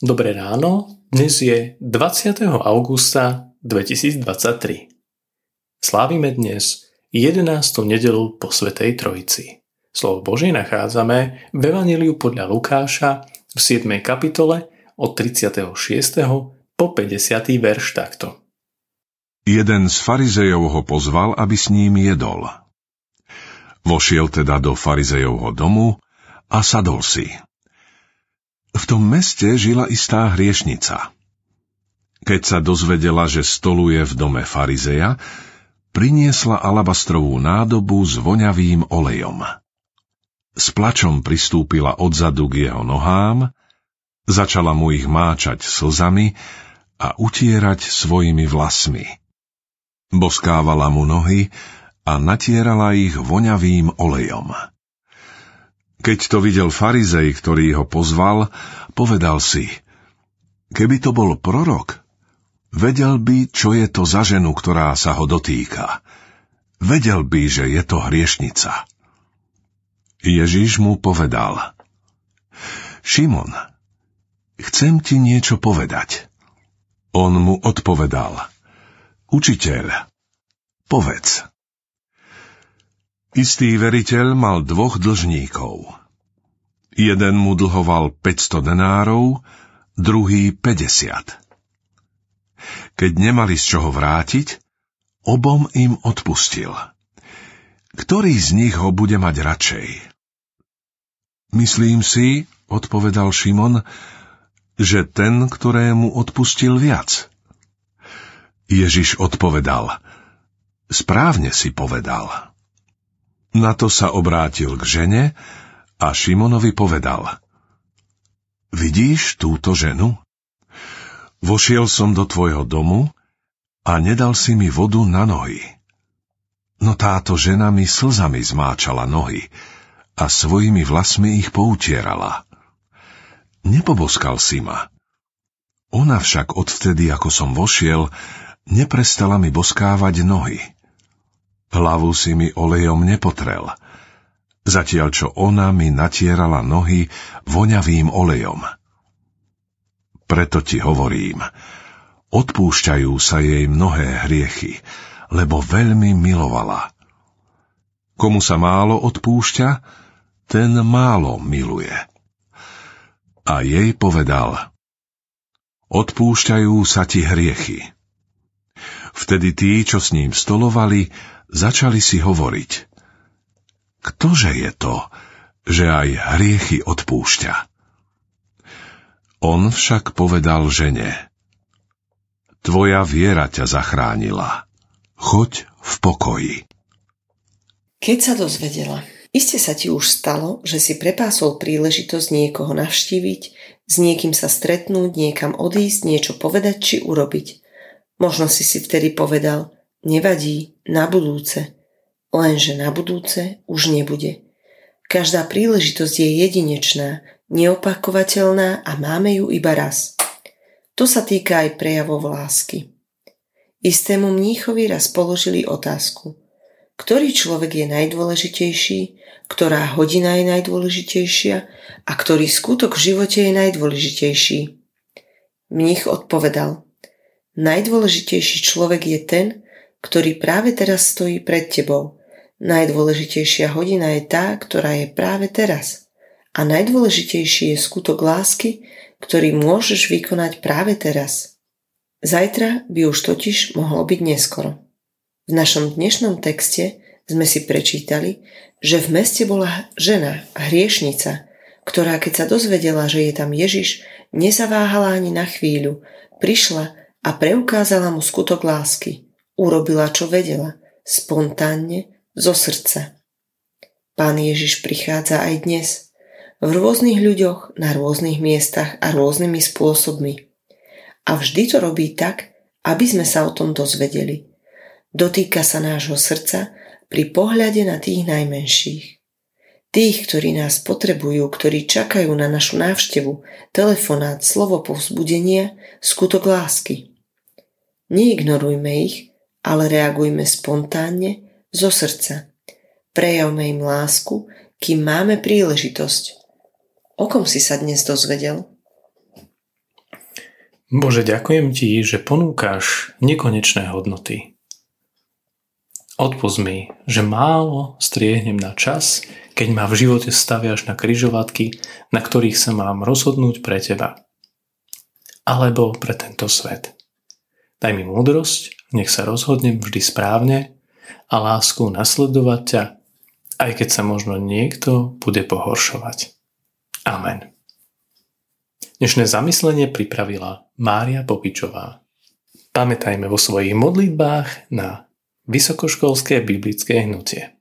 Dobré ráno, dnes je 20. augusta 2023. Slávime dnes 11. nedelu po Svetej Trojici. Slovo Božie nachádzame v Evangeliu podľa Lukáša v 7. kapitole od 36. po 50. verš takto. Jeden z farizejov ho pozval, aby s ním jedol. Vošiel teda do farizejovho domu a sadol si. V tom meste žila istá hriešnica. Keď sa dozvedela, že stoluje v dome farizeja, priniesla alabastrovú nádobu s voňavým olejom. S plačom pristúpila odzadu k jeho nohám, začala mu ich máčať slzami a utierať svojimi vlasmi. Boskávala mu nohy a natierala ich voňavým olejom. Keď to videl farizej, ktorý ho pozval, povedal si, keby to bol prorok, vedel by, čo je to za ženu, ktorá sa ho dotýka. Vedel by, že je to hriešnica. Ježiš mu povedal, Šimon, chcem ti niečo povedať. On mu odpovedal, Učiteľ, povedz. Istý veriteľ mal dvoch dlžníkov. Jeden mu dlhoval 500 denárov, druhý 50. Keď nemali z čoho vrátiť, obom im odpustil. Ktorý z nich ho bude mať radšej? Myslím si, odpovedal Šimon, že ten, ktorému odpustil viac. Ježiš odpovedal, správne si povedal. Na to sa obrátil k žene a Šimonovi povedal Vidíš túto ženu? Vošiel som do tvojho domu a nedal si mi vodu na nohy. No táto žena mi slzami zmáčala nohy a svojimi vlasmi ich poutierala. Nepoboskal si ma. Ona však odvtedy, ako som vošiel, neprestala mi boskávať nohy. Hlavu si mi olejom nepotrel, zatiaľ čo ona mi natierala nohy voňavým olejom. Preto ti hovorím, odpúšťajú sa jej mnohé hriechy, lebo veľmi milovala. Komu sa málo odpúšťa, ten málo miluje. A jej povedal, odpúšťajú sa ti hriechy. Vtedy tí, čo s ním stolovali, začali si hovoriť. Ktože je to, že aj hriechy odpúšťa? On však povedal žene, Tvoja viera ťa zachránila. Choď v pokoji. Keď sa dozvedela, iste sa ti už stalo, že si prepásol príležitosť niekoho navštíviť, s niekým sa stretnúť, niekam odísť, niečo povedať či urobiť. Možno si si vtedy povedal – Nevadí, na budúce. Lenže na budúce už nebude. Každá príležitosť je jedinečná, neopakovateľná a máme ju iba raz. To sa týka aj prejavov lásky. Istému mníchovi raz položili otázku. Ktorý človek je najdôležitejší, ktorá hodina je najdôležitejšia a ktorý skutok v živote je najdôležitejší? Mních odpovedal. Najdôležitejší človek je ten, ktorý práve teraz stojí pred tebou. Najdôležitejšia hodina je tá, ktorá je práve teraz. A najdôležitejší je skutok lásky, ktorý môžeš vykonať práve teraz. Zajtra by už totiž mohlo byť neskoro. V našom dnešnom texte sme si prečítali, že v meste bola žena, hriešnica, ktorá keď sa dozvedela, že je tam Ježiš, nezaváhala ani na chvíľu, prišla a preukázala mu skutok lásky – Urobila, čo vedela, spontánne, zo srdca. Pán Ježiš prichádza aj dnes, v rôznych ľuďoch, na rôznych miestach a rôznymi spôsobmi. A vždy to robí tak, aby sme sa o tom dozvedeli. Dotýka sa nášho srdca pri pohľade na tých najmenších. Tých, ktorí nás potrebujú, ktorí čakajú na našu návštevu, telefonát, slovo povzbudenia, skutok lásky. Neignorujme ich, ale reagujme spontánne zo srdca. Prejavme im lásku, kým máme príležitosť. O kom si sa dnes dozvedel? Bože, ďakujem Ti, že ponúkaš nekonečné hodnoty. Odpust mi, že málo striehnem na čas, keď ma v živote staviaš na kryžovatky, na ktorých sa mám rozhodnúť pre Teba. Alebo pre tento svet. Daj mi múdrosť, nech sa rozhodnem vždy správne a lásku nasledovať ťa, aj keď sa možno niekto bude pohoršovať. Amen. Dnešné zamyslenie pripravila Mária Popičová. Pamätajme vo svojich modlitbách na vysokoškolské biblické hnutie.